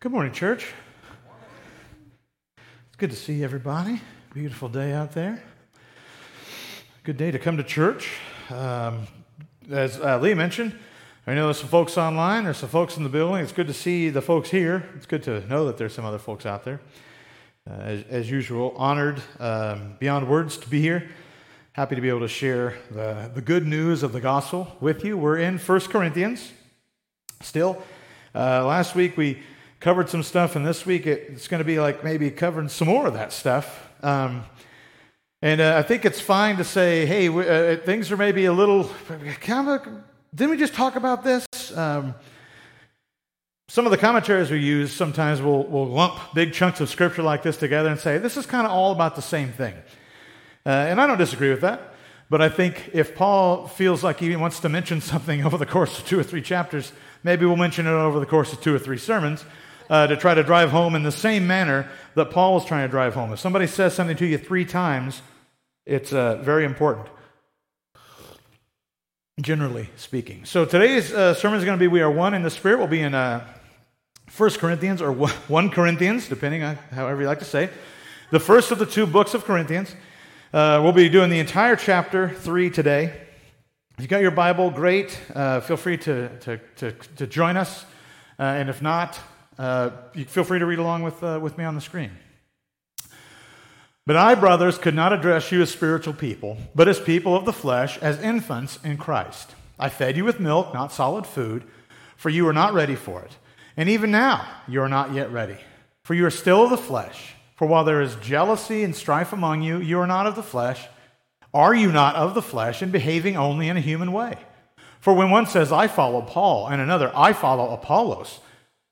Good morning, church. It's good to see everybody. Beautiful day out there. Good day to come to church. Um, as uh, Lee mentioned, I know there's some folks online, there's some folks in the building. It's good to see the folks here. It's good to know that there's some other folks out there. Uh, as, as, usual, honored um, beyond words to be here. Happy to be able to share the, the good news of the gospel with you. We're in 1 Corinthians still. Uh, last week we covered some stuff, and this week it's going to be like maybe covering some more of that stuff. Um, and uh, I think it's fine to say, hey, uh, things are maybe a little kind of. Didn't we just talk about this? Um, some of the commentaries we use sometimes will, will lump big chunks of scripture like this together and say, this is kind of all about the same thing. Uh, and I don't disagree with that. But I think if Paul feels like he wants to mention something over the course of two or three chapters, maybe we'll mention it over the course of two or three sermons uh, to try to drive home in the same manner that Paul was trying to drive home. If somebody says something to you three times, it's uh, very important, generally speaking. So today's uh, sermon is going to be We Are One in the Spirit. We'll be in uh, 1 Corinthians or 1 Corinthians, depending on however you like to say. The first of the two books of Corinthians. Uh, we'll be doing the entire chapter 3 today. If you got your Bible, great. Uh, feel free to, to, to, to join us. Uh, and if not, uh, you feel free to read along with, uh, with me on the screen. But I, brothers, could not address you as spiritual people, but as people of the flesh, as infants in Christ. I fed you with milk, not solid food, for you were not ready for it. And even now, you are not yet ready, for you are still of the flesh. For while there is jealousy and strife among you, you are not of the flesh. Are you not of the flesh and behaving only in a human way? For when one says, I follow Paul, and another, I follow Apollos,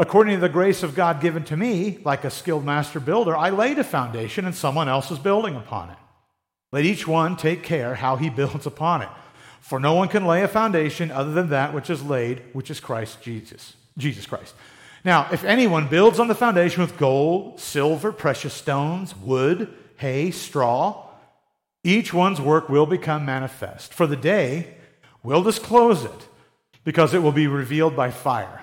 According to the grace of God given to me, like a skilled master builder, I laid a foundation and someone else is building upon it. Let each one take care how he builds upon it. For no one can lay a foundation other than that which is laid, which is Christ Jesus. Jesus Christ. Now, if anyone builds on the foundation with gold, silver, precious stones, wood, hay, straw, each one's work will become manifest. For the day will disclose it, because it will be revealed by fire,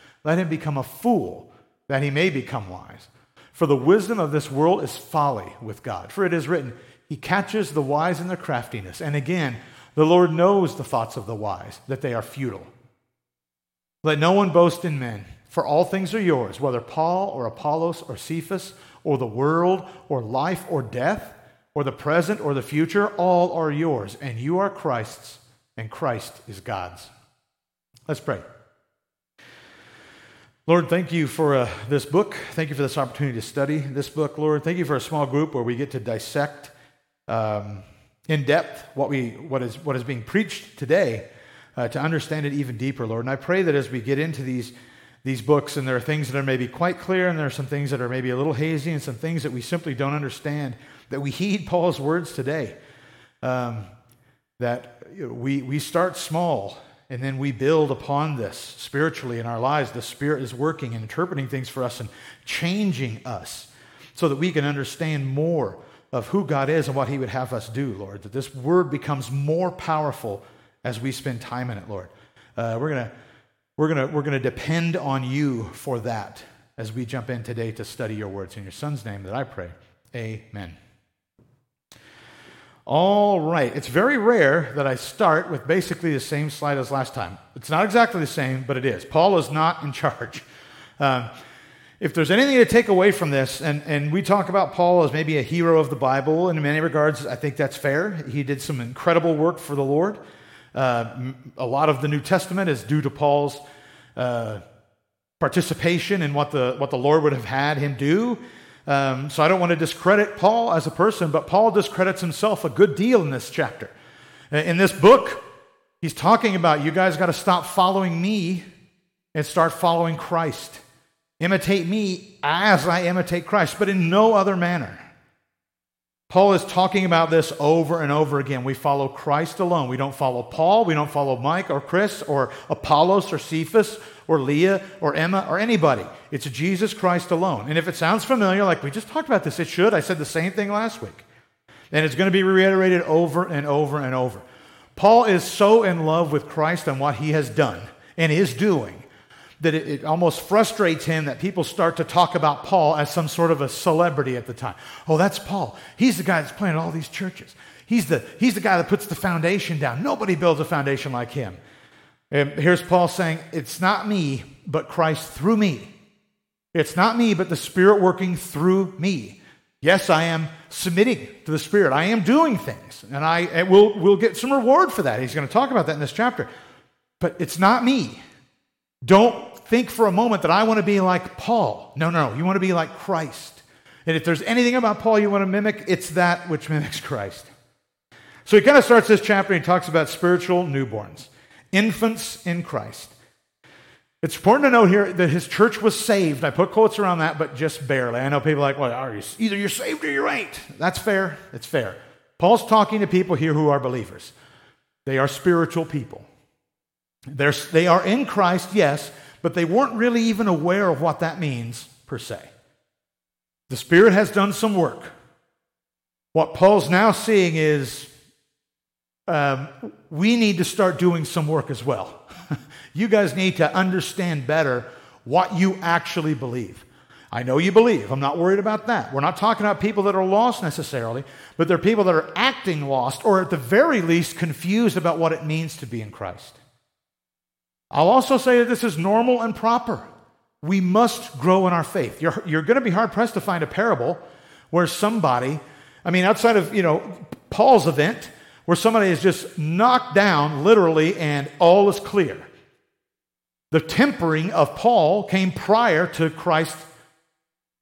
let him become a fool, that he may become wise. For the wisdom of this world is folly with God. For it is written, He catches the wise in their craftiness. And again, the Lord knows the thoughts of the wise, that they are futile. Let no one boast in men, for all things are yours, whether Paul or Apollos or Cephas or the world or life or death or the present or the future, all are yours, and you are Christ's, and Christ is God's. Let's pray. Lord, thank you for uh, this book. Thank you for this opportunity to study this book, Lord. Thank you for a small group where we get to dissect um, in depth what, we, what, is, what is being preached today uh, to understand it even deeper, Lord. And I pray that as we get into these, these books, and there are things that are maybe quite clear, and there are some things that are maybe a little hazy, and some things that we simply don't understand, that we heed Paul's words today. Um, that we, we start small and then we build upon this spiritually in our lives. The Spirit is working and interpreting things for us and changing us so that we can understand more of who God is and what He would have us do, Lord. That this word becomes more powerful as we spend time in it, Lord. Uh, we're going to we're gonna, we're gonna depend on you for that as we jump in today to study your words. In your son's name that I pray. Amen. All right. It's very rare that I start with basically the same slide as last time. It's not exactly the same, but it is. Paul is not in charge. Um, if there's anything to take away from this, and, and we talk about Paul as maybe a hero of the Bible, and in many regards, I think that's fair. He did some incredible work for the Lord. Uh, a lot of the New Testament is due to Paul's uh, participation in what the, what the Lord would have had him do. Um, so I don't want to discredit Paul as a person, but Paul discredits himself a good deal in this chapter. In this book, he's talking about you guys got to stop following me and start following Christ. Imitate me as I imitate Christ, but in no other manner. Paul is talking about this over and over again. We follow Christ alone. We don't follow Paul. We don't follow Mike or Chris or Apollos or Cephas or Leah or Emma or anybody. It's Jesus Christ alone. And if it sounds familiar, like we just talked about this, it should. I said the same thing last week. And it's going to be reiterated over and over and over. Paul is so in love with Christ and what he has done and is doing that it, it, almost frustrates him that people start to talk about Paul as some sort of a celebrity at the time. Oh, that's Paul. He's the guy that's planted all these churches. He's the, he's the guy that puts the foundation down. Nobody builds a foundation like him. And here's Paul saying, It's not me, but Christ through me. It's not me, but the Spirit working through me. Yes, I am submitting to the Spirit. I am doing things, and I and we'll, we'll get some reward for that. He's going to talk about that in this chapter. But it's not me. Don't think for a moment that I want to be like Paul. No, no, you want to be like Christ. And if there's anything about Paul you want to mimic, it's that which mimics Christ. So he kind of starts this chapter and he talks about spiritual newborns, infants in Christ. It's important to note here that his church was saved. I put quotes around that, but just barely. I know people are like, well, are you, either you're saved or you ain't. That's fair. It's fair. Paul's talking to people here who are believers. They are spiritual people. They're, they are in Christ, yes, but they weren't really even aware of what that means per se. The Spirit has done some work. What Paul's now seeing is um, we need to start doing some work as well. you guys need to understand better what you actually believe. I know you believe. I'm not worried about that. We're not talking about people that are lost necessarily, but they're people that are acting lost or at the very least confused about what it means to be in Christ. I'll also say that this is normal and proper. We must grow in our faith. You're, you're going to be hard pressed to find a parable where somebody, I mean, outside of, you know, Paul's event, where somebody is just knocked down literally and all is clear. The tempering of Paul came prior to Christ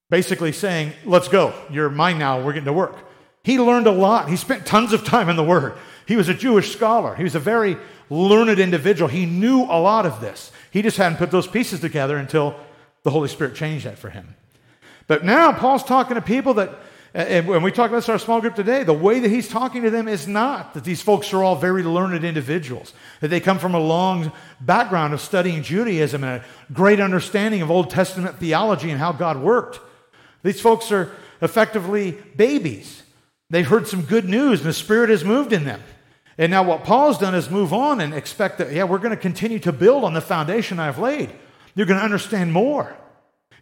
basically saying, Let's go. You're mine now. We're getting to work. He learned a lot. He spent tons of time in the Word. He was a Jewish scholar. He was a very learned individual. He knew a lot of this. He just hadn't put those pieces together until the Holy Spirit changed that for him. But now Paul's talking to people that, and when we talk about this in our small group today, the way that he's talking to them is not that these folks are all very learned individuals, that they come from a long background of studying Judaism and a great understanding of Old Testament theology and how God worked. These folks are effectively babies. They've heard some good news and the Spirit has moved in them. And now what Paul's done is move on and expect that, yeah, we're going to continue to build on the foundation I've laid. You're going to understand more.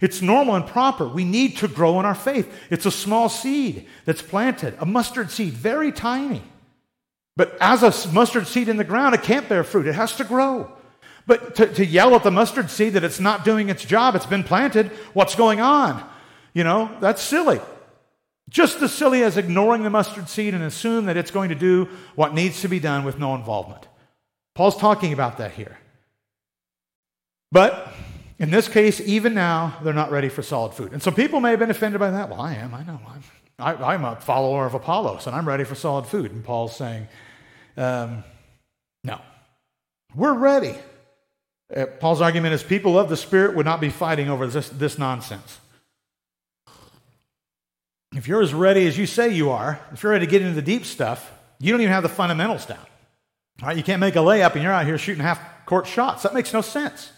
It's normal and proper. We need to grow in our faith. It's a small seed that's planted, a mustard seed, very tiny. But as a mustard seed in the ground, it can't bear fruit. It has to grow. But to, to yell at the mustard seed that it's not doing its job, it's been planted, what's going on? You know, that's silly. Just as silly as ignoring the mustard seed and assume that it's going to do what needs to be done with no involvement. Paul's talking about that here. But in this case, even now, they're not ready for solid food. And so people may have been offended by that. Well, I am. I know. I'm, I, am a follower of Apollos, and I'm ready for solid food. And Paul's saying, um, no, we're ready. Uh, Paul's argument is people of the Spirit would not be fighting over this, this nonsense. If you're as ready as you say you are, if you're ready to get into the deep stuff, you don't even have the fundamentals down. All right, you can't make a layup and you're out here shooting half court shots. That makes no sense.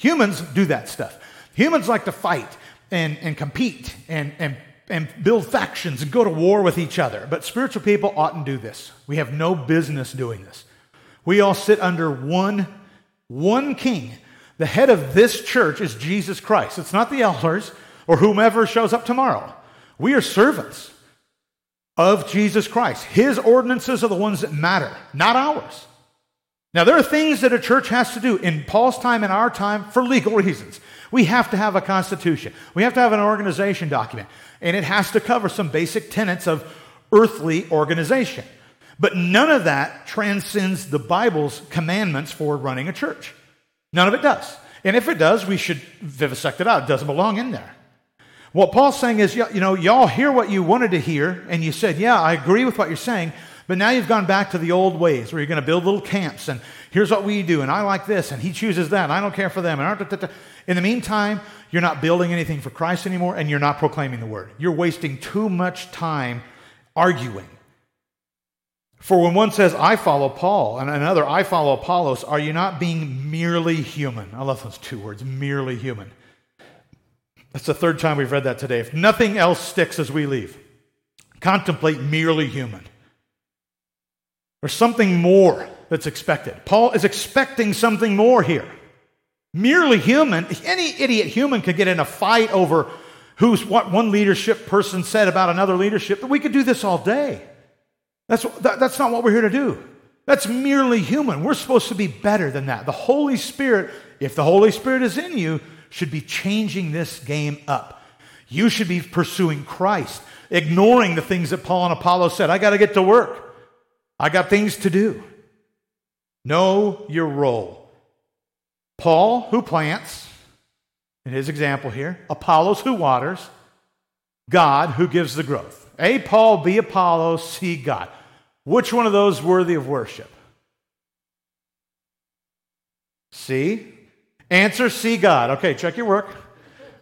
Humans do that stuff. Humans like to fight and, and compete and, and, and build factions and go to war with each other. But spiritual people oughtn't do this. We have no business doing this. We all sit under one, one king. The head of this church is Jesus Christ. It's not the elders or whomever shows up tomorrow. We are servants of Jesus Christ. His ordinances are the ones that matter, not ours. Now, there are things that a church has to do in Paul's time and our time for legal reasons. We have to have a constitution. We have to have an organization document. And it has to cover some basic tenets of earthly organization. But none of that transcends the Bible's commandments for running a church. None of it does. And if it does, we should vivisect it out. It doesn't belong in there. What Paul's saying is, you know, y'all hear what you wanted to hear, and you said, yeah, I agree with what you're saying, but now you've gone back to the old ways where you're going to build little camps, and here's what we do, and I like this, and he chooses that, and I don't care for them. In the meantime, you're not building anything for Christ anymore, and you're not proclaiming the word. You're wasting too much time arguing. For when one says, I follow Paul, and another, I follow Apollos, are you not being merely human? I love those two words, merely human. That's the third time we've read that today. If nothing else sticks as we leave, contemplate merely human. There's something more that's expected. Paul is expecting something more here. Merely human, any idiot human could get in a fight over who's what one leadership person said about another leadership, but we could do this all day. That's, that, that's not what we're here to do. That's merely human. We're supposed to be better than that. The Holy Spirit, if the Holy Spirit is in you, should be changing this game up. You should be pursuing Christ, ignoring the things that Paul and Apollo said. I got to get to work. I got things to do. Know your role. Paul, who plants, in his example here, Apollos, who waters, God, who gives the growth. A, Paul, B, Apollo, C, God. Which one of those worthy of worship? C, Answer C, God. Okay, check your work.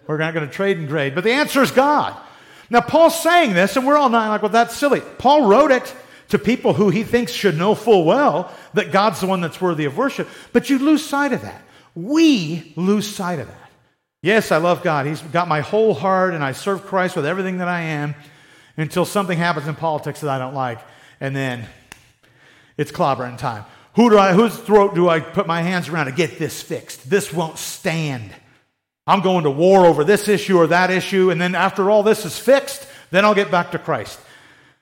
We're not going to trade and grade, but the answer is God. Now, Paul's saying this, and we're all not like, well, that's silly. Paul wrote it to people who he thinks should know full well that God's the one that's worthy of worship, but you lose sight of that. We lose sight of that. Yes, I love God. He's got my whole heart, and I serve Christ with everything that I am until something happens in politics that I don't like, and then it's clobbering time. Who do I, whose throat do I put my hands around to get this fixed? This won't stand. I'm going to war over this issue or that issue, and then after all this is fixed, then I'll get back to Christ.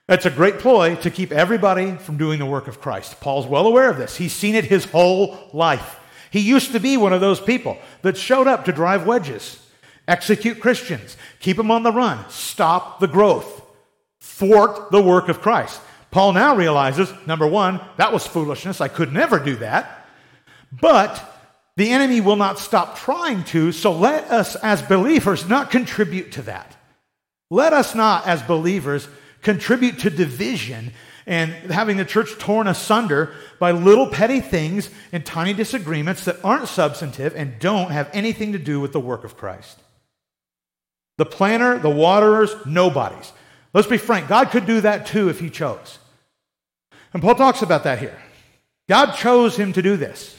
That's a great ploy to keep everybody from doing the work of Christ. Paul's well aware of this. He's seen it his whole life. He used to be one of those people that showed up to drive wedges, execute Christians, keep them on the run, stop the growth, thwart the work of Christ. Paul now realizes number one, that was foolishness. I could never do that. But the enemy will not stop trying to, so let us as believers not contribute to that. Let us not, as believers, contribute to division and having the church torn asunder by little petty things and tiny disagreements that aren't substantive and don't have anything to do with the work of Christ. The planter, the waterers, nobodies. Let's be frank, God could do that too if he chose. And Paul talks about that here. God chose him to do this.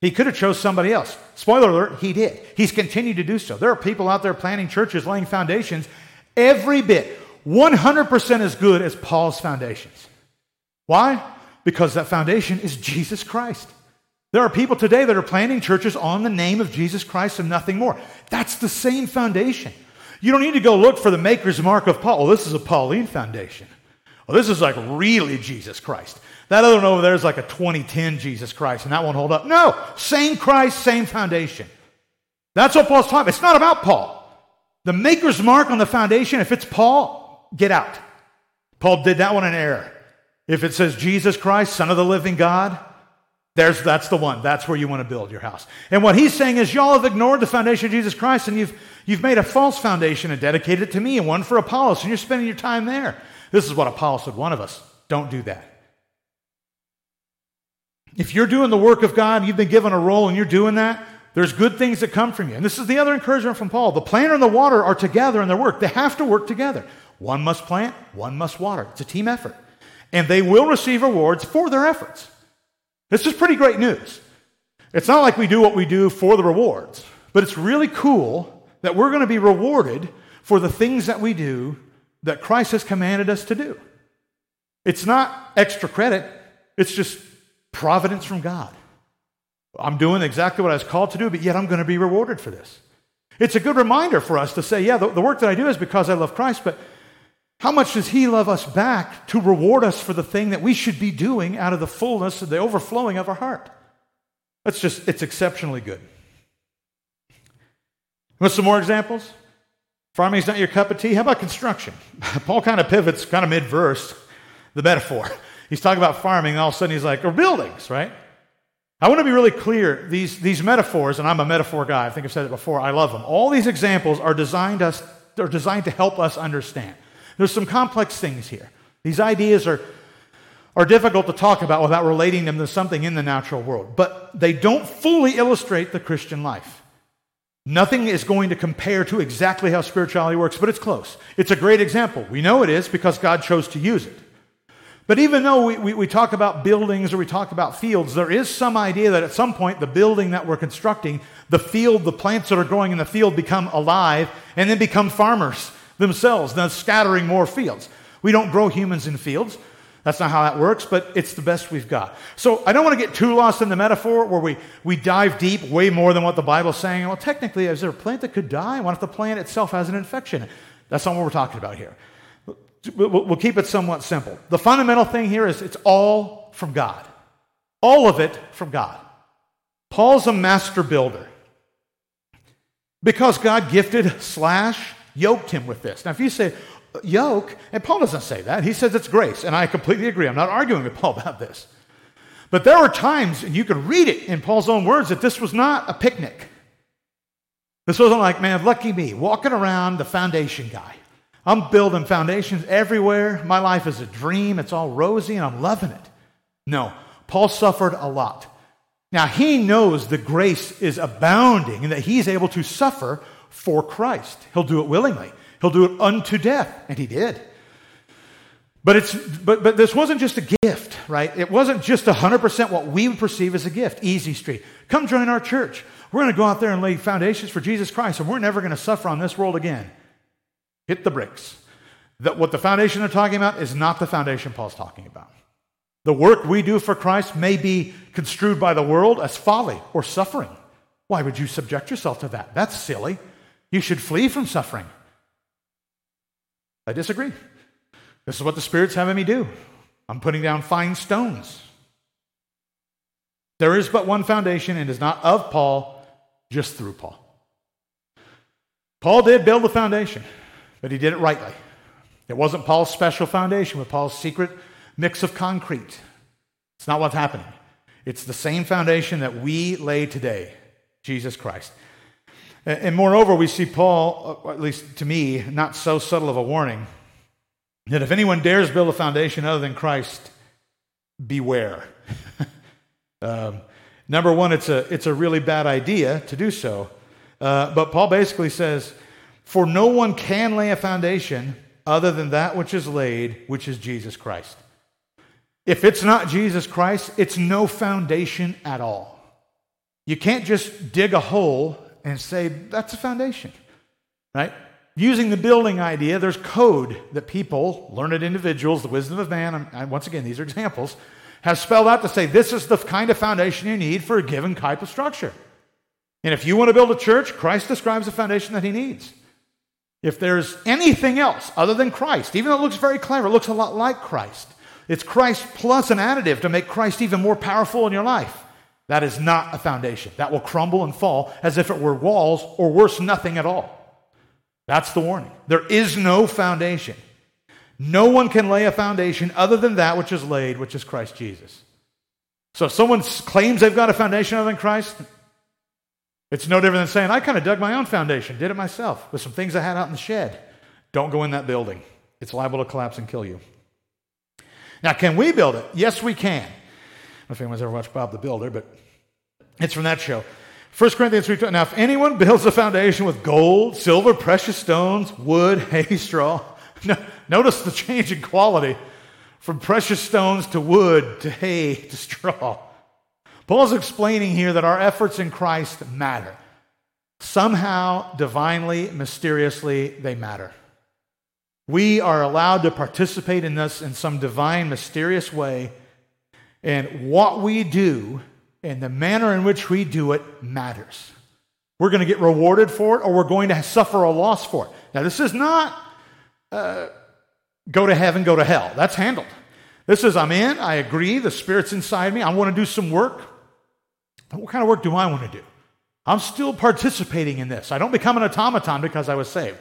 He could have chose somebody else. Spoiler alert, he did. He's continued to do so. There are people out there planting churches, laying foundations, every bit, 100% as good as Paul's foundations. Why? Because that foundation is Jesus Christ. There are people today that are planting churches on the name of Jesus Christ and nothing more. That's the same foundation. You don't need to go look for the maker's mark of Paul. Well, this is a Pauline foundation. Well, this is like really Jesus Christ. That other one over there is like a 2010 Jesus Christ, and that won't hold up. No, same Christ, same foundation. That's what Paul's talking about. It's not about Paul. The maker's mark on the foundation, if it's Paul, get out. Paul did that one in error. If it says Jesus Christ, Son of the living God, there's, that's the one. That's where you want to build your house. And what he's saying is, y'all have ignored the foundation of Jesus Christ and you've, you've made a false foundation and dedicated it to me and one for Apollos, and you're spending your time there. This is what Apollos said, one of us. Don't do that. If you're doing the work of God, you've been given a role and you're doing that, there's good things that come from you. And this is the other encouragement from Paul. The planter and the water are together in their work. They have to work together. One must plant, one must water. It's a team effort. And they will receive rewards for their efforts. This is pretty great news. It's not like we do what we do for the rewards, but it's really cool that we're going to be rewarded for the things that we do that Christ has commanded us to do. It's not extra credit, it's just providence from God. I'm doing exactly what I was called to do, but yet I'm going to be rewarded for this. It's a good reminder for us to say, yeah, the, the work that I do is because I love Christ, but how much does He love us back to reward us for the thing that we should be doing out of the fullness of the overflowing of our heart? That's just, it's exceptionally good. Want some more examples? Farming's not your cup of tea. How about construction? Paul kind of pivots, kind of mid verse, the metaphor. He's talking about farming, and all of a sudden he's like, or buildings, right? I want to be really clear. These, these metaphors, and I'm a metaphor guy, I think I've said it before, I love them. All these examples are designed, us, are designed to help us understand. There's some complex things here. These ideas are, are difficult to talk about without relating them to something in the natural world, but they don't fully illustrate the Christian life. Nothing is going to compare to exactly how spirituality works, but it's close. It's a great example. We know it is because God chose to use it. But even though we, we, we, talk about buildings or we talk about fields, there is some idea that at some point the building that we're constructing, the field, the plants that are growing in the field become alive and then become farmers themselves, then scattering more fields. We don't grow humans in fields. That's not how that works, but it's the best we've got. So I don't want to get too lost in the metaphor where we, we dive deep way more than what the Bible's saying. Well, technically, is there a plant that could die? What if the plant itself has an infection? That's not what we're talking about here. We'll keep it somewhat simple. The fundamental thing here is it's all from God. All of it from God. Paul's a master builder. Because God gifted slash yoked him with this. Now, if you say uh, yoke, and Paul doesn't say that, he says it's grace, and I completely agree. I'm not arguing with Paul about this. But there were times, and you can read it in Paul's own words, that this was not a picnic. This wasn't like, man, lucky me, walking around the foundation guy. I'm building foundations everywhere. My life is a dream. It's all rosy and I'm loving it. No, Paul suffered a lot. Now, he knows the grace is abounding and that he's able to suffer for Christ. He'll do it willingly, he'll do it unto death, and he did. But, it's, but, but this wasn't just a gift, right? It wasn't just 100% what we would perceive as a gift. Easy street. Come join our church. We're going to go out there and lay foundations for Jesus Christ, and we're never going to suffer on this world again. Hit the bricks. That what the foundation they're talking about is not the foundation Paul's talking about. The work we do for Christ may be construed by the world as folly or suffering. Why would you subject yourself to that? That's silly. You should flee from suffering. I disagree. This is what the Spirit's having me do. I'm putting down fine stones. There is but one foundation, and is not of Paul, just through Paul. Paul did build the foundation. But he did it rightly. It wasn't Paul's special foundation with Paul's secret mix of concrete. It's not what's happening. It's the same foundation that we lay today Jesus Christ. And moreover, we see Paul, uh, at least to me, not so subtle of a warning that if anyone dares build a foundation other than Christ, beware. um, number one, it's a, it's a really bad idea to do so. Uh, but Paul basically says, for no one can lay a foundation other than that which is laid, which is Jesus Christ. If it's not Jesus Christ, it's no foundation at all. You can't just dig a hole and say, that's a foundation, right? Using the building idea, there's code that people, learned individuals, the wisdom of man, and once again, these are examples, have spelled out to say this is the kind of foundation you need for a given type of structure. And if you want to build a church, Christ describes the foundation that he needs. If there's anything else other than Christ, even though it looks very clever, it looks a lot like Christ, it's Christ plus an additive to make Christ even more powerful in your life. That is not a foundation. That will crumble and fall as if it were walls or worse, nothing at all. That's the warning. There is no foundation. No one can lay a foundation other than that which is laid, which is Christ Jesus. So if someone claims they've got a foundation other than Christ, it's no different than saying, I kind of dug my own foundation, did it myself with some things I had out in the shed. Don't go in that building, it's liable to collapse and kill you. Now, can we build it? Yes, we can. Know if anyone's ever watched Bob the Builder, but it's from that show. 1 Corinthians 3 Now, if anyone builds a foundation with gold, silver, precious stones, wood, hay, straw, no, notice the change in quality from precious stones to wood to hay to straw. Paul's explaining here that our efforts in Christ matter. Somehow, divinely, mysteriously, they matter. We are allowed to participate in this in some divine, mysterious way. And what we do and the manner in which we do it matters. We're going to get rewarded for it or we're going to suffer a loss for it. Now, this is not uh, go to heaven, go to hell. That's handled. This is I'm in, I agree, the Spirit's inside me, I want to do some work. What kind of work do I want to do? I'm still participating in this. I don't become an automaton because I was saved.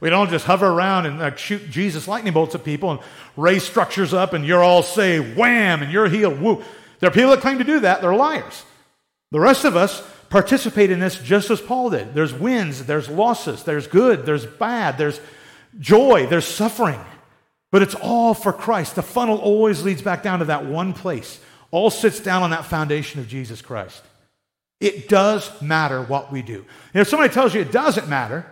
We don't just hover around and uh, shoot Jesus lightning bolts at people and raise structures up and you're all saved, wham, and you're healed, woo. There are people that claim to do that, they're liars. The rest of us participate in this just as Paul did. There's wins, there's losses, there's good, there's bad, there's joy, there's suffering. But it's all for Christ. The funnel always leads back down to that one place. All sits down on that foundation of Jesus Christ. It does matter what we do. And if somebody tells you it doesn't matter,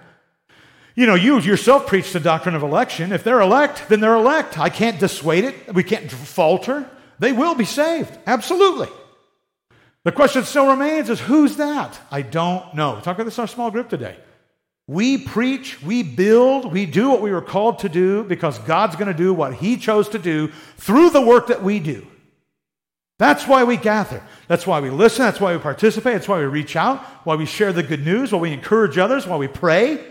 you know, you yourself preach the doctrine of election. If they're elect, then they're elect. I can't dissuade it. We can't falter. They will be saved. Absolutely. The question still remains is who's that? I don't know. Talk about this in our small group today. We preach, we build, we do what we were called to do because God's going to do what He chose to do through the work that we do. That's why we gather. That's why we listen. That's why we participate. That's why we reach out, why we share the good news, why we encourage others, why we pray.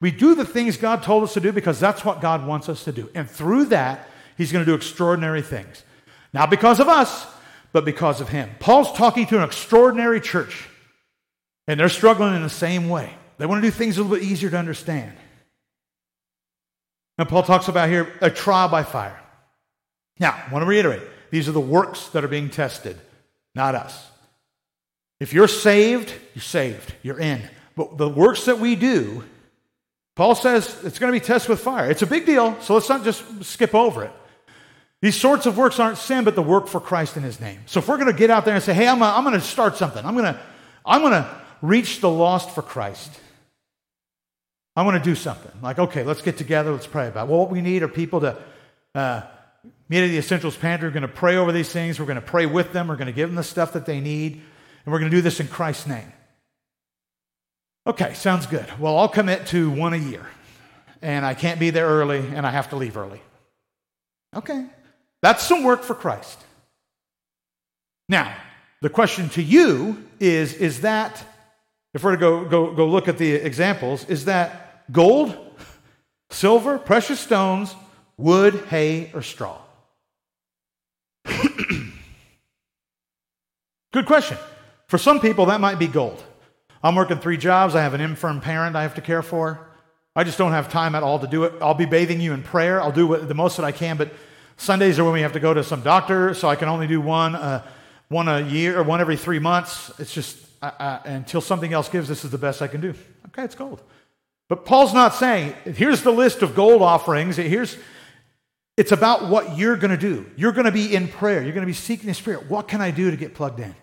We do the things God told us to do because that's what God wants us to do. And through that, He's going to do extraordinary things. Not because of us, but because of Him. Paul's talking to an extraordinary church, and they're struggling in the same way. They want to do things a little bit easier to understand. And Paul talks about here a trial by fire. Now, I want to reiterate these are the works that are being tested, not us. If you're saved, you're saved, you're in. But the works that we do, Paul says it's going to be tested with fire. It's a big deal, so let's not just skip over it. These sorts of works aren't sin, but the work for Christ in His name. So if we're going to get out there and say, hey, I'm, I'm going to start something, I'm going to, I'm going to reach the lost for Christ. I want to do something. Like, okay, let's get together, let's pray about it. Well, what we need are people to uh, meet at the Essentials Pantry. We're going to pray over these things. We're going to pray with them. We're going to give them the stuff that they need. And we're going to do this in Christ's name. Okay, sounds good. Well, I'll commit to one a year. And I can't be there early, and I have to leave early. Okay, that's some work for Christ. Now, the question to you is is that, if we're to go, go, go look at the examples, is that gold, silver, precious stones, wood, hay, or straw? Good question. For some people, that might be gold. I'm working three jobs. I have an infirm parent I have to care for. I just don't have time at all to do it. I'll be bathing you in prayer. I'll do what, the most that I can, but Sundays are when we have to go to some doctor, so I can only do one, uh, one a year or one every three months. It's just uh, uh, until something else gives. This is the best I can do. Okay, it's gold. But Paul's not saying here's the list of gold offerings. Here's it's about what you're going to do. You're going to be in prayer. You're going to be seeking the Spirit. What can I do to get plugged in?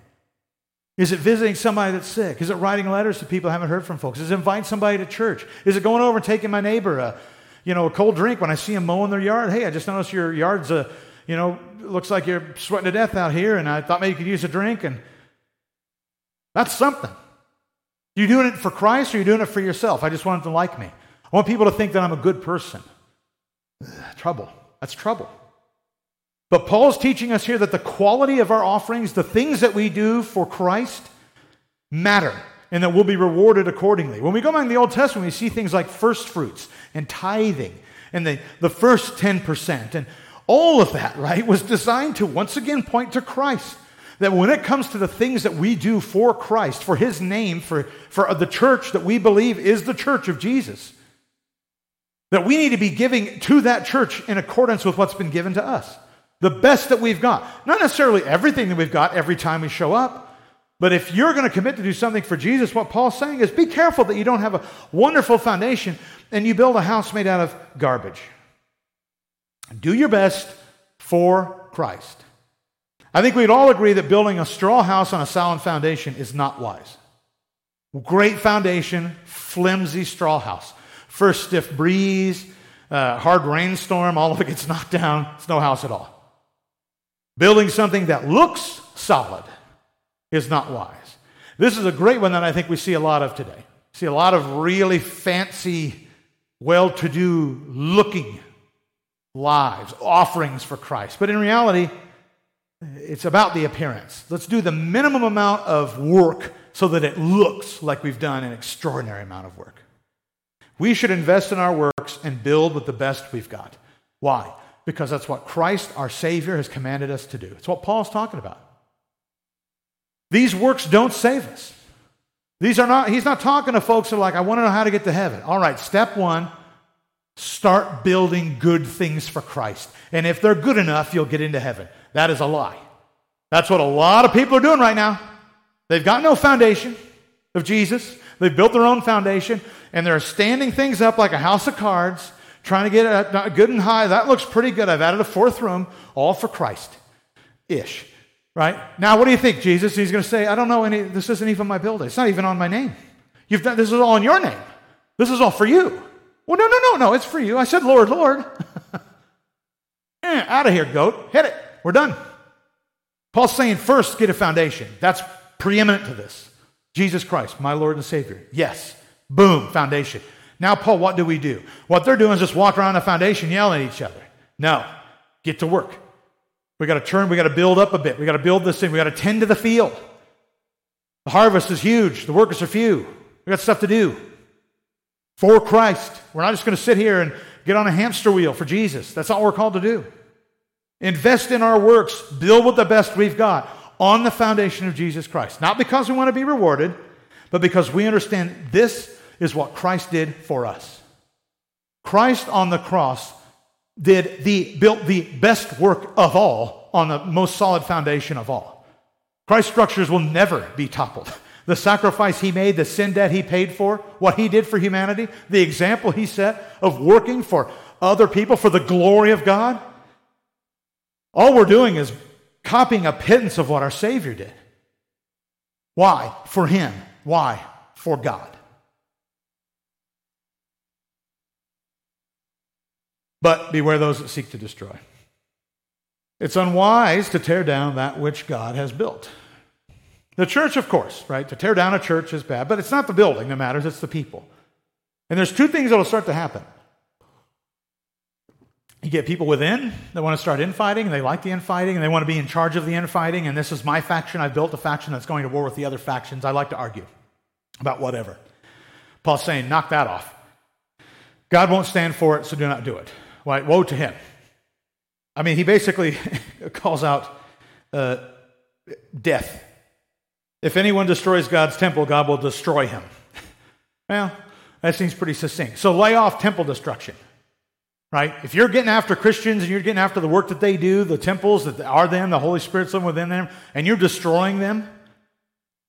Is it visiting somebody that's sick? Is it writing letters to people I haven't heard from folks? Is it inviting somebody to church? Is it going over and taking my neighbor a, you know, a cold drink when I see them mowing their yard. Hey, I just noticed your yard's a, you know, looks like you're sweating to death out here, and I thought maybe you could use a drink. And that's something. You doing it for Christ or you doing it for yourself? I just want them to like me. I want people to think that I'm a good person. Ugh, trouble. That's trouble. But Paul's teaching us here that the quality of our offerings, the things that we do for Christ, matter and that we'll be rewarded accordingly. When we go back in the Old Testament, we see things like first fruits and tithing and the, the first 10%. And all of that, right, was designed to once again point to Christ. That when it comes to the things that we do for Christ, for His name, for, for the church that we believe is the church of Jesus, that we need to be giving to that church in accordance with what's been given to us. The best that we've got. Not necessarily everything that we've got every time we show up, but if you're going to commit to do something for Jesus, what Paul's saying is be careful that you don't have a wonderful foundation and you build a house made out of garbage. Do your best for Christ. I think we'd all agree that building a straw house on a solid foundation is not wise. Great foundation, flimsy straw house. First stiff breeze, uh, hard rainstorm, all of it gets knocked down. It's no house at all. Building something that looks solid is not wise. This is a great one that I think we see a lot of today. See a lot of really fancy, well to do looking lives, offerings for Christ. But in reality, it's about the appearance. Let's do the minimum amount of work so that it looks like we've done an extraordinary amount of work. We should invest in our works and build with the best we've got. Why? Because that's what Christ, our Savior, has commanded us to do. It's what Paul's talking about. These works don't save us. These are not, he's not talking to folks who are like, I want to know how to get to heaven. All right, step one, start building good things for Christ. And if they're good enough, you'll get into heaven. That is a lie. That's what a lot of people are doing right now. They've got no foundation of Jesus. They've built their own foundation, and they're standing things up like a house of cards, trying to get good and high. That looks pretty good. I've added a fourth room, all for Christ ish. Right? Now, what do you think, Jesus? He's going to say, I don't know any, this isn't even my building. It's not even on my name. You've done, this is all in your name. This is all for you. Well, no, no, no, no, it's for you. I said, Lord, Lord. eh, out of here, goat. Hit it. We're done. Paul's saying, first, get a foundation. That's preeminent to this. Jesus Christ, my Lord and Savior. Yes. Boom, foundation. Now, Paul, what do we do? What they're doing is just walk around the foundation yelling at each other. No. Get to work. We got to turn, we got to build up a bit. We got to build this thing. We got to tend to the field. The harvest is huge. The workers are few. We got stuff to do for Christ. We're not just going to sit here and get on a hamster wheel for Jesus. That's all we're called to do. Invest in our works, build with the best we've got on the foundation of Jesus Christ. Not because we want to be rewarded, but because we understand this is what Christ did for us. Christ on the cross did the, built the best work of all on the most solid foundation of all. Christ's structures will never be toppled. The sacrifice he made, the sin debt he paid for, what he did for humanity, the example he set of working for other people for the glory of God. All we're doing is copying a pittance of what our Savior did. Why? For him. Why? For God. But beware those that seek to destroy. It's unwise to tear down that which God has built. The church, of course, right? To tear down a church is bad, but it's not the building that matters, it's the people. And there's two things that will start to happen. You get people within that want to start infighting, and they like the infighting, and they want to be in charge of the infighting, and this is my faction. I've built a faction that's going to war with the other factions. I like to argue about whatever. Paul's saying, knock that off. God won't stand for it, so do not do it. Why, woe to him. I mean, he basically calls out uh, death. If anyone destroys God's temple, God will destroy him. well, that seems pretty succinct. So lay off temple destruction, right? If you're getting after Christians and you're getting after the work that they do, the temples that are them, the Holy Spirit's living within them, and you're destroying them,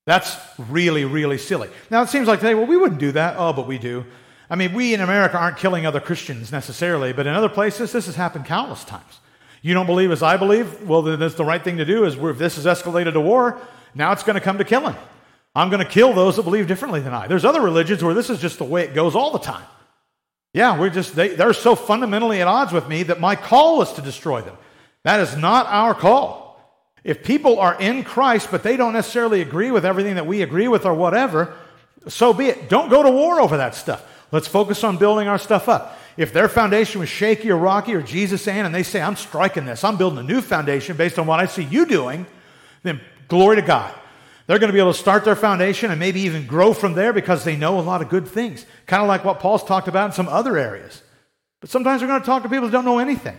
that's really, really silly. Now, it seems like today, well, we wouldn't do that. Oh, but we do. I mean, we in America aren't killing other Christians necessarily, but in other places, this has happened countless times. You don't believe as I believe? Well, then that's the right thing to do. Is if this has escalated to war, now it's going to come to killing. I'm going to kill those that believe differently than I. There's other religions where this is just the way it goes all the time. Yeah, we're just they, they're so fundamentally at odds with me that my call is to destroy them. That is not our call. If people are in Christ, but they don't necessarily agree with everything that we agree with or whatever, so be it. Don't go to war over that stuff. Let's focus on building our stuff up. If their foundation was shaky or rocky or Jesus saying, and they say, I'm striking this, I'm building a new foundation based on what I see you doing, then glory to God. They're going to be able to start their foundation and maybe even grow from there because they know a lot of good things. Kind of like what Paul's talked about in some other areas. But sometimes we're going to talk to people who don't know anything.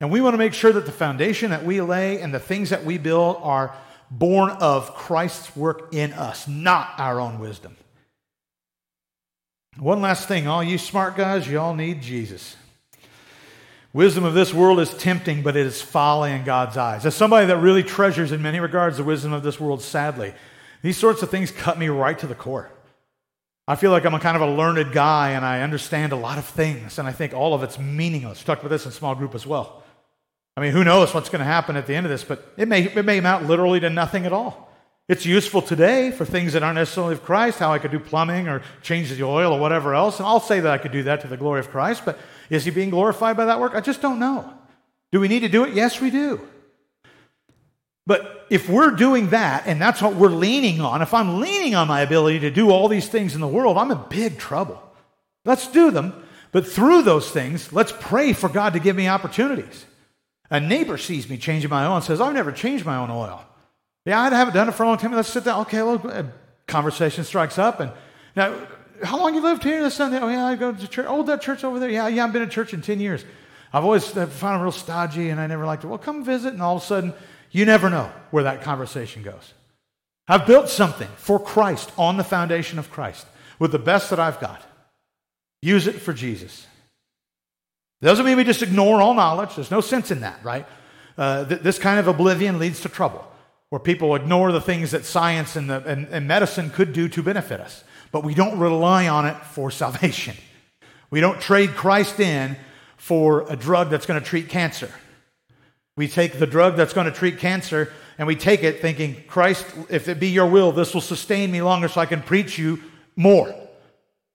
And we want to make sure that the foundation that we lay and the things that we build are born of Christ's work in us, not our own wisdom. One last thing, all you smart guys, you all need Jesus. Wisdom of this world is tempting, but it is folly in God's eyes. As somebody that really treasures, in many regards, the wisdom of this world, sadly, these sorts of things cut me right to the core. I feel like I'm a kind of a learned guy and I understand a lot of things, and I think all of it's meaningless. We talked about this in small group as well. I mean, who knows what's going to happen at the end of this, but it may, it may amount literally to nothing at all. It's useful today for things that aren't necessarily of Christ, how I could do plumbing or change the oil or whatever else. And I'll say that I could do that to the glory of Christ, but is he being glorified by that work? I just don't know. Do we need to do it? Yes, we do. But if we're doing that and that's what we're leaning on, if I'm leaning on my ability to do all these things in the world, I'm in big trouble. Let's do them, but through those things, let's pray for God to give me opportunities. A neighbor sees me changing my oil and says, I've never changed my own oil. Yeah, I haven't done it for a long time. Let's sit down. Okay, well, conversation strikes up. And now, how long you lived here? This Sunday? Oh, yeah, I go to church. Oh, that church over there. Yeah, yeah, I've been in church in 10 years. I've always found it real stodgy and I never liked it. Well, come visit. And all of a sudden, you never know where that conversation goes. I've built something for Christ on the foundation of Christ with the best that I've got. Use it for Jesus. Doesn't mean we just ignore all knowledge. There's no sense in that, right? Uh, th- this kind of oblivion leads to trouble, where people ignore the things that science and, the, and, and medicine could do to benefit us. But we don't rely on it for salvation. We don't trade Christ in for a drug that's going to treat cancer. We take the drug that's going to treat cancer and we take it thinking, Christ, if it be your will, this will sustain me longer so I can preach you more.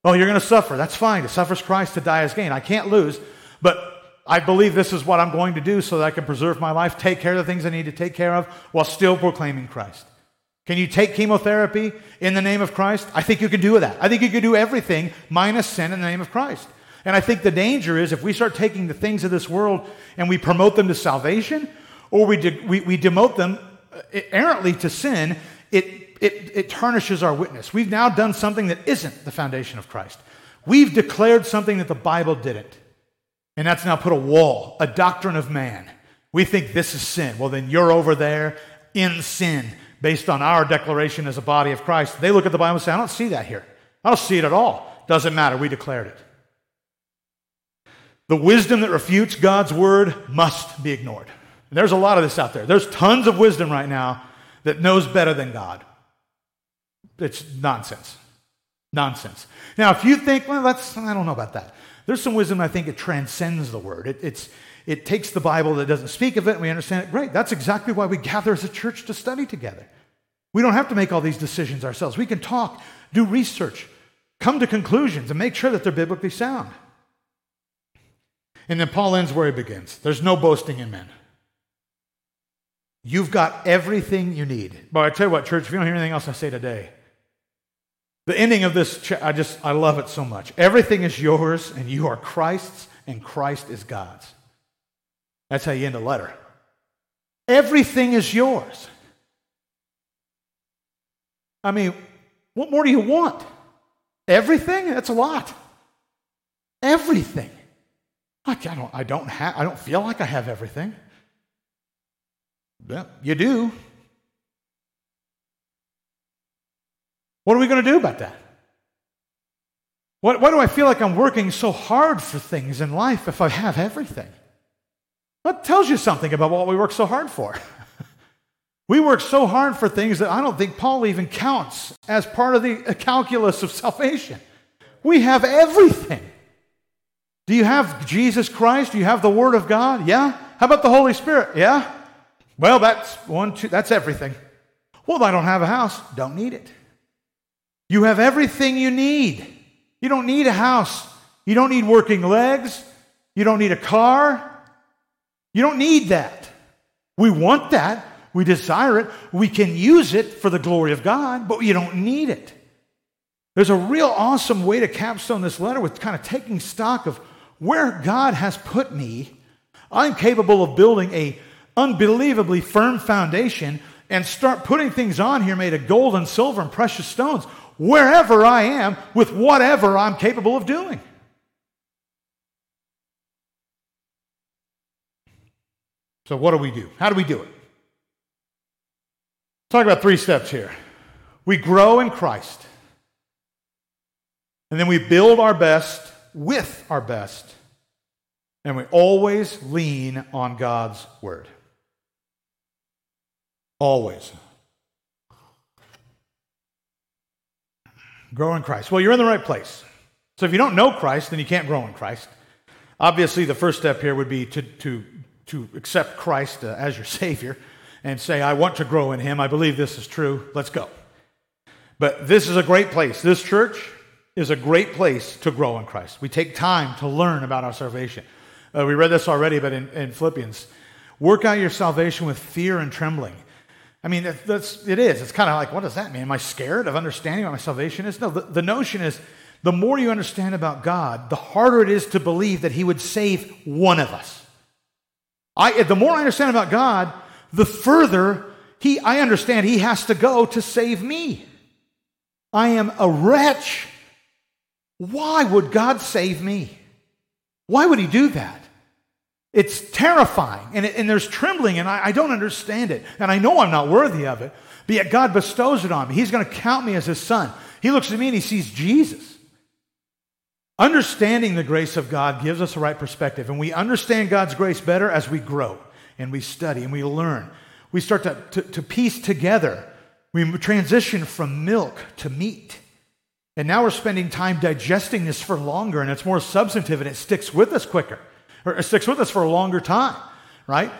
Oh, you're going to suffer. That's fine. To suffer Christ, to die is gain. I can't lose, but I believe this is what I'm going to do so that I can preserve my life, take care of the things I need to take care of while still proclaiming Christ. Can you take chemotherapy in the name of Christ? I think you can do that. I think you can do everything minus sin in the name of Christ. And I think the danger is if we start taking the things of this world and we promote them to salvation or we, de- we, we demote them uh, errantly to sin, it, it, it tarnishes our witness. We've now done something that isn't the foundation of Christ. We've declared something that the Bible didn't. And that's now put a wall, a doctrine of man. We think this is sin. Well, then you're over there in sin based on our declaration as a body of Christ. They look at the Bible and say, I don't see that here. I don't see it at all. Doesn't matter. We declared it. The wisdom that refutes God's word must be ignored. And there's a lot of this out there. There's tons of wisdom right now that knows better than God. It's nonsense. Nonsense. Now, if you think, well, that's, I don't know about that. There's some wisdom I think it transcends the word. It, it's, it takes the Bible that doesn't speak of it and we understand it. Great. That's exactly why we gather as a church to study together. We don't have to make all these decisions ourselves. We can talk, do research, come to conclusions, and make sure that they're biblically sound. And then Paul ends where he begins. There's no boasting in men. You've got everything you need. But I tell you what, church, if you don't hear anything else I say today, the ending of this, I just, I love it so much. Everything is yours, and you are Christ's, and Christ is God's. That's how you end a letter. Everything is yours. I mean, what more do you want? Everything? That's a lot. Everything. I don't, I don't, have, I don't feel like I have everything. Yeah, you do. What are we going to do about that? What, why do I feel like I'm working so hard for things in life if I have everything? That tells you something about what we work so hard for. we work so hard for things that I don't think Paul even counts as part of the uh, calculus of salvation. We have everything. Do you have Jesus Christ? Do you have the Word of God? Yeah. How about the Holy Spirit? Yeah. Well, that's one, two, that's everything. Well, I don't have a house. Don't need it. You have everything you need. You don't need a house. You don't need working legs. You don't need a car. You don't need that. We want that. We desire it. We can use it for the glory of God, but you don't need it. There's a real awesome way to capstone this letter with kind of taking stock of where God has put me. I'm capable of building a unbelievably firm foundation and start putting things on here made of gold and silver and precious stones wherever I am with whatever I'm capable of doing. So, what do we do? How do we do it? Talk about three steps here. We grow in Christ, and then we build our best with our best, and we always lean on God's word. Always. Grow in Christ. Well, you're in the right place. So if you don't know Christ, then you can't grow in Christ. Obviously, the first step here would be to, to to accept Christ uh, as your Savior and say, I want to grow in Him. I believe this is true. Let's go. But this is a great place. This church is a great place to grow in Christ. We take time to learn about our salvation. Uh, we read this already, but in, in, Philippians, work out your salvation with fear and trembling. I mean, that's, it is. It's kind of like, what does that mean? Am I scared of understanding what my salvation is? No, the, the notion is the more you understand about God, the harder it is to believe that He would save one of us. I, the more I understand about God, the further he, I understand he has to go to save me. I am a wretch. Why would God save me? Why would he do that? It's terrifying and, it, and there's trembling, and I, I don't understand it. And I know I'm not worthy of it. But yet God bestows it on me. He's going to count me as his son. He looks at me and he sees Jesus. Understanding the grace of God gives us a right perspective, and we understand God's grace better as we grow and we study and we learn. We start to, to, to piece together. We transition from milk to meat. And now we're spending time digesting this for longer, and it's more substantive and it sticks with us quicker, or sticks with us for a longer time, right?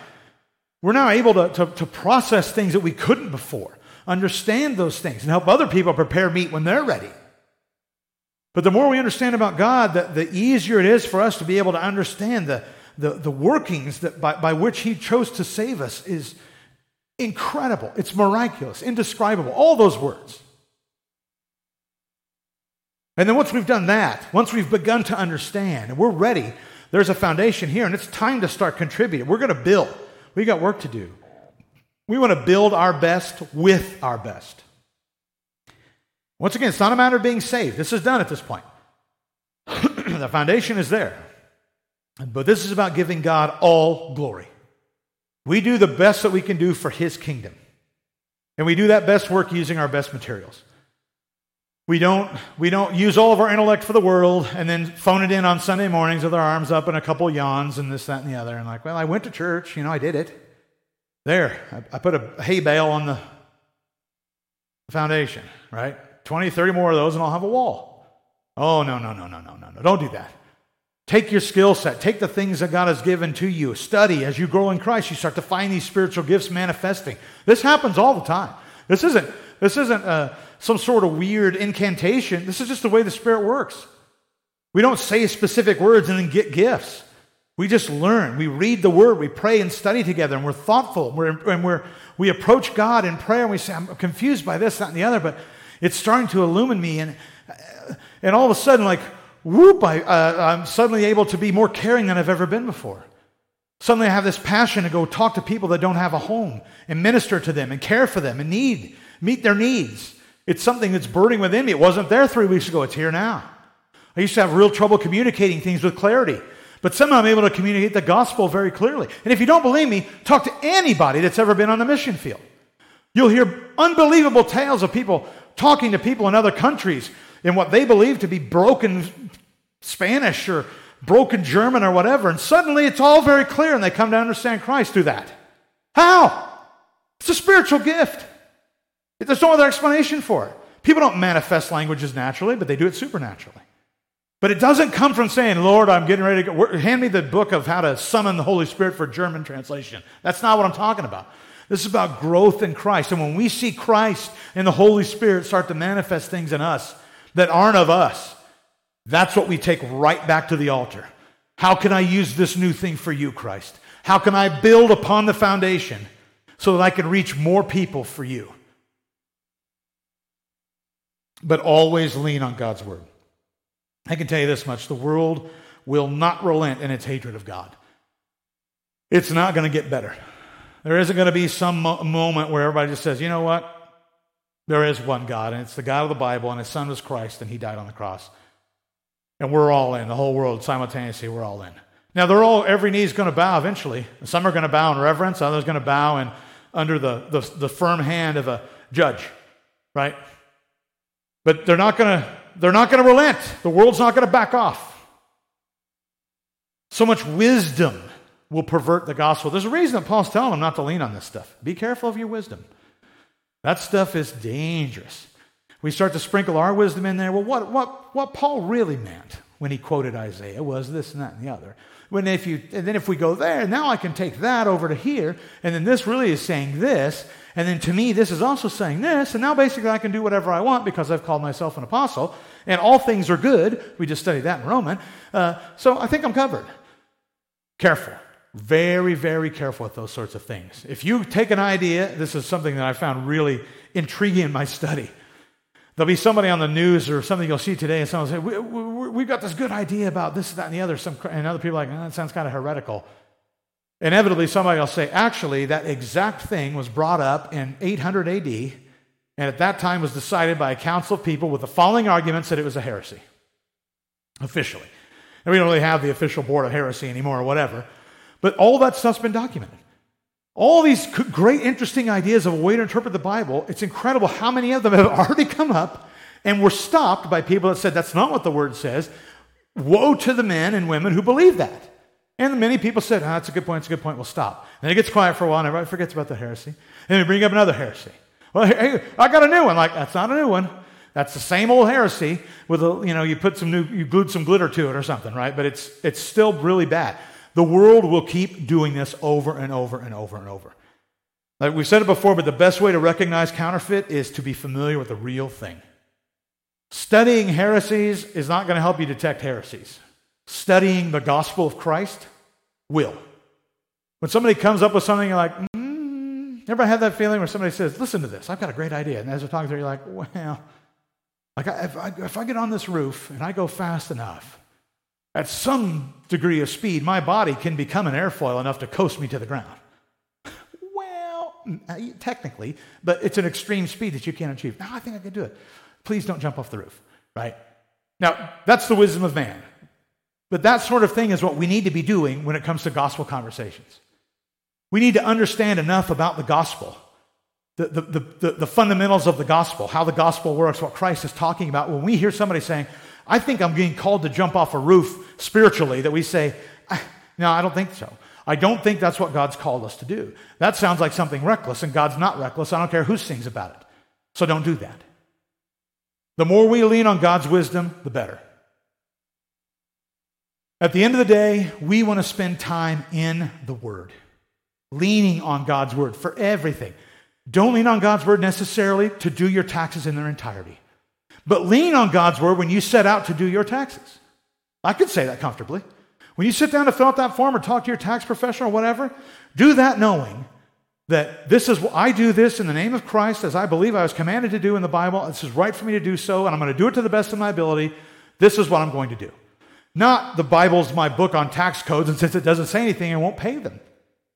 We're now able to, to, to process things that we couldn't before, understand those things, and help other people prepare meat when they're ready. But the more we understand about God, the, the easier it is for us to be able to understand the, the, the workings that by, by which He chose to save us is incredible. It's miraculous, indescribable, all those words. And then once we've done that, once we've begun to understand and we're ready, there's a foundation here and it's time to start contributing. We're going to build. We got work to do. We want to build our best with our best. Once again, it's not a matter of being saved. This is done at this point. the foundation is there. But this is about giving God all glory. We do the best that we can do for His kingdom. And we do that best work using our best materials. We don't, we don't use all of our intellect for the world and then phone it in on Sunday mornings with our arms up and a couple yawns and this, that, and the other. And like, well, I went to church, you know, I did it. There, I, I put a hay bale on the foundation, right? 20, 30 more of those and I'll have a wall. Oh, no, no, no, no, no, no, no. Don't do that. Take your skill set, take the things that God has given to you. Study as you grow in Christ. You start to find these spiritual gifts manifesting. This happens all the time. This isn't, this isn't uh, some sort of weird incantation. This is just the way the Spirit works. We don't say specific words and then get gifts. We just learn. We read the Word. We pray and study together, and we're thoughtful. We're, and we're, we approach God in prayer, and we say, I'm confused by this, that, and the other, but it's starting to illumine me. And, and all of a sudden, like, whoop, I, uh, I'm suddenly able to be more caring than I've ever been before. Suddenly, I have this passion to go talk to people that don't have a home and minister to them and care for them and need, meet their needs. It's something that's burning within me. It wasn't there three weeks ago, it's here now. I used to have real trouble communicating things with clarity, but somehow I'm able to communicate the gospel very clearly. And if you don't believe me, talk to anybody that's ever been on the mission field. You'll hear unbelievable tales of people talking to people in other countries in what they believe to be broken Spanish or broken German or whatever, and suddenly it's all very clear and they come to understand Christ through that. How? It's a spiritual gift. There's no other explanation for it. People don't manifest languages naturally, but they do it supernaturally. But it doesn't come from saying, Lord, I'm getting ready to go. Hand me the book of how to summon the Holy Spirit for German translation. That's not what I'm talking about. This is about growth in Christ. And when we see Christ and the Holy Spirit start to manifest things in us that aren't of us, that's what we take right back to the altar. How can I use this new thing for you, Christ? How can I build upon the foundation so that I can reach more people for you? But always lean on God's word. I can tell you this much the world will not relent in its hatred of God. It's not going to get better. There isn't going to be some mo- moment where everybody just says, you know what? There is one God, and it's the God of the Bible, and his son was Christ, and he died on the cross. And we're all in, the whole world simultaneously, we're all in. Now, they're all, every knee is going to bow eventually. Some are going to bow in reverence, others are going to bow in, under the, the, the firm hand of a judge, right? But they're not going to, they're not going to relent. The world's not going to back off. So much wisdom will pervert the gospel. There's a reason that Paul's telling them not to lean on this stuff. Be careful of your wisdom. That stuff is dangerous. We start to sprinkle our wisdom in there. Well, what, what, what Paul really meant when he quoted Isaiah was this and that and the other. When if you, and then if we go there, now I can take that over to here, and then this really is saying this, and then to me, this is also saying this, and now basically I can do whatever I want because I've called myself an apostle, and all things are good. We just studied that in Roman. Uh, so I think I'm covered. Careful. Very, very careful with those sorts of things. If you take an idea, this is something that I found really intriguing in my study. There'll be somebody on the news or something you'll see today, and someone will say, we, have got this good idea about this, that, and the other. Some, and other people are like, oh, that sounds kind of heretical. Inevitably, somebody will say, actually, that exact thing was brought up in 800 AD, and at that time was decided by a council of people with the following arguments that it was a heresy, officially. And we don't really have the official board of heresy anymore or whatever. But all that stuff's been documented. All these great, interesting ideas of a way to interpret the Bible, it's incredible how many of them have already come up and were stopped by people that said that's not what the word says. Woe to the men and women who believe that. And many people said, oh, that's a good point, it's a good point, we'll stop. And it gets quiet for a while and everybody forgets about the heresy. And we bring up another heresy. Well, hey, I got a new one. Like, that's not a new one. That's the same old heresy with a, you know, you put some new, you glued some glitter to it or something, right? But it's, it's still really bad. The world will keep doing this over and over and over and over. Like we've said it before, but the best way to recognize counterfeit is to be familiar with the real thing. Studying heresies is not going to help you detect heresies. Studying the gospel of Christ will. When somebody comes up with something, you're like, mm, ever had that feeling where somebody says, listen to this, I've got a great idea. And as they're talking to you, you're like, well, like if I, if I get on this roof and I go fast enough, at some degree of speed, my body can become an airfoil enough to coast me to the ground. Well, technically, but it's an extreme speed that you can't achieve. Now I think I can do it. Please don't jump off the roof, right? Now, that's the wisdom of man. But that sort of thing is what we need to be doing when it comes to gospel conversations. We need to understand enough about the gospel, the, the, the, the, fundamentals of the gospel, how the gospel works, what Christ is talking about. When we hear somebody saying, I think I'm being called to jump off a roof spiritually, that we say, no, I don't think so. I don't think that's what God's called us to do. That sounds like something reckless, and God's not reckless. I don't care who sings about it. So don't do that. The more we lean on God's wisdom, the better. At the end of the day, we want to spend time in the Word, leaning on God's Word for everything. Don't lean on God's Word necessarily to do your taxes in their entirety, but lean on God's Word when you set out to do your taxes. I could say that comfortably. When you sit down to fill out that form or talk to your tax professional or whatever, do that knowing that this is what I do this in the name of Christ as I believe I was commanded to do in the Bible. This is right for me to do so, and I'm going to do it to the best of my ability. This is what I'm going to do. Not the Bible's my book on tax codes, and since it doesn't say anything, I won't pay them.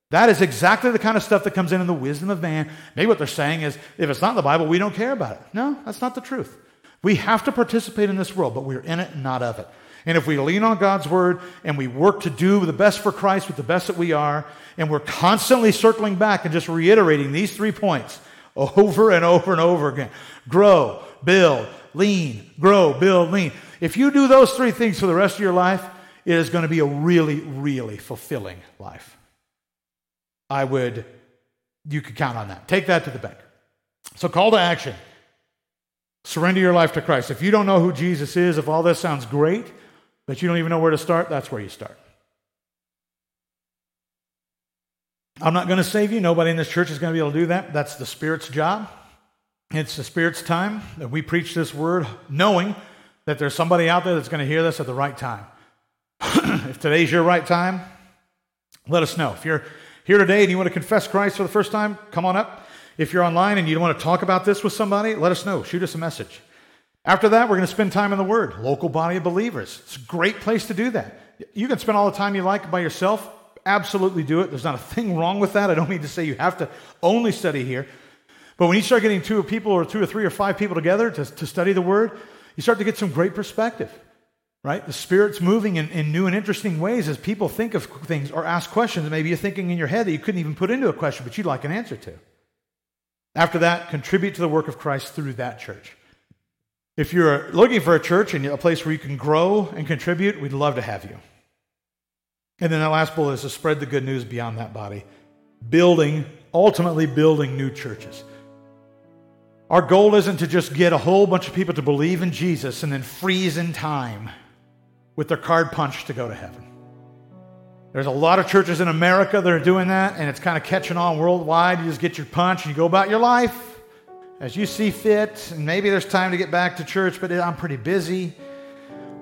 That is exactly the kind of stuff that comes in in the wisdom of man. Maybe what they're saying is if it's not in the Bible, we don't care about it. No, that's not the truth. We have to participate in this world, but we're in it, and not of it. And if we lean on God's word and we work to do the best for Christ with the best that we are, and we're constantly circling back and just reiterating these three points over and over and over again grow, build, lean, grow, build, lean. If you do those three things for the rest of your life, it is going to be a really, really fulfilling life. I would, you could count on that. Take that to the bank. So, call to action. Surrender your life to Christ. If you don't know who Jesus is, if all this sounds great, but you don't even know where to start, that's where you start. I'm not going to save you. Nobody in this church is going to be able to do that. That's the Spirit's job. It's the Spirit's time that we preach this word, knowing that there's somebody out there that's going to hear this at the right time. if today's your right time, let us know. If you're here today and you want to confess Christ for the first time, come on up. If you're online and you want to talk about this with somebody, let us know. Shoot us a message. After that, we're going to spend time in the Word, local body of believers. It's a great place to do that. You can spend all the time you like by yourself. Absolutely do it. There's not a thing wrong with that. I don't mean to say you have to only study here. But when you start getting two people or two or three or five people together to, to study the Word, you start to get some great perspective, right? The Spirit's moving in, in new and interesting ways as people think of things or ask questions. Maybe you're thinking in your head that you couldn't even put into a question, but you'd like an answer to. After that, contribute to the work of Christ through that church. If you're looking for a church and a place where you can grow and contribute, we'd love to have you. And then the last bullet is to spread the good news beyond that body, building, ultimately building new churches. Our goal isn't to just get a whole bunch of people to believe in Jesus and then freeze in time with their card punched to go to heaven. There's a lot of churches in America that are doing that, and it's kind of catching on worldwide. You just get your punch and you go about your life as you see fit. And maybe there's time to get back to church, but I'm pretty busy.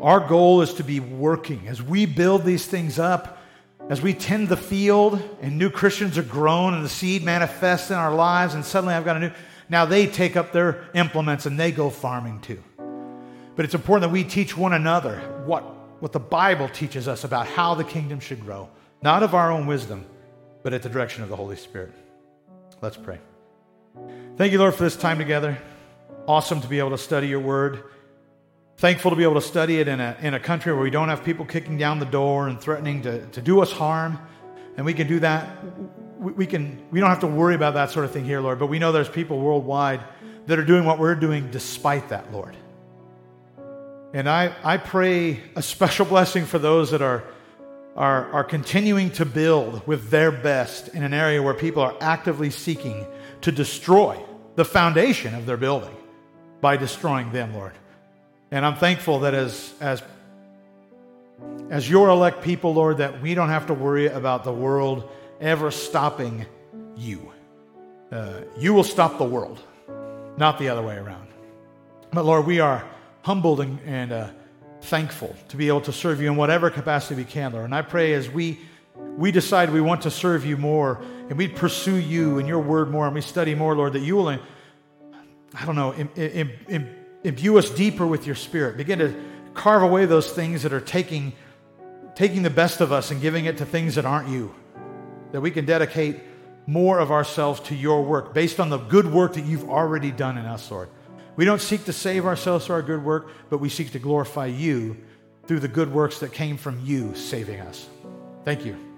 Our goal is to be working as we build these things up, as we tend the field, and new Christians are grown, and the seed manifests in our lives, and suddenly I've got a new. Now they take up their implements and they go farming too. But it's important that we teach one another what what the Bible teaches us about how the kingdom should grow, not of our own wisdom, but at the direction of the Holy Spirit. Let's pray. Thank you, Lord, for this time together. Awesome to be able to study your word. Thankful to be able to study it in a, in a country where we don't have people kicking down the door and threatening to, to do us harm. And we can do that we, we can, we don't have to worry about that sort of thing here, Lord, but we know there's people worldwide that are doing what we're doing despite that, Lord. And I, I pray a special blessing for those that are, are, are continuing to build with their best in an area where people are actively seeking to destroy the foundation of their building by destroying them, Lord. And I'm thankful that as, as, as your elect people, Lord, that we don't have to worry about the world ever stopping you. Uh, you will stop the world, not the other way around. But Lord, we are humbled and, and uh, thankful to be able to serve you in whatever capacity we can, Lord. And I pray as we we decide we want to serve you more and we pursue you and your word more and we study more, Lord, that you will, I don't know, Im, Im, Im, imbue us deeper with your spirit. Begin to carve away those things that are taking, taking the best of us and giving it to things that aren't you. That we can dedicate more of ourselves to your work based on the good work that you've already done in us, Lord. We don't seek to save ourselves through our good work, but we seek to glorify you through the good works that came from you saving us. Thank you.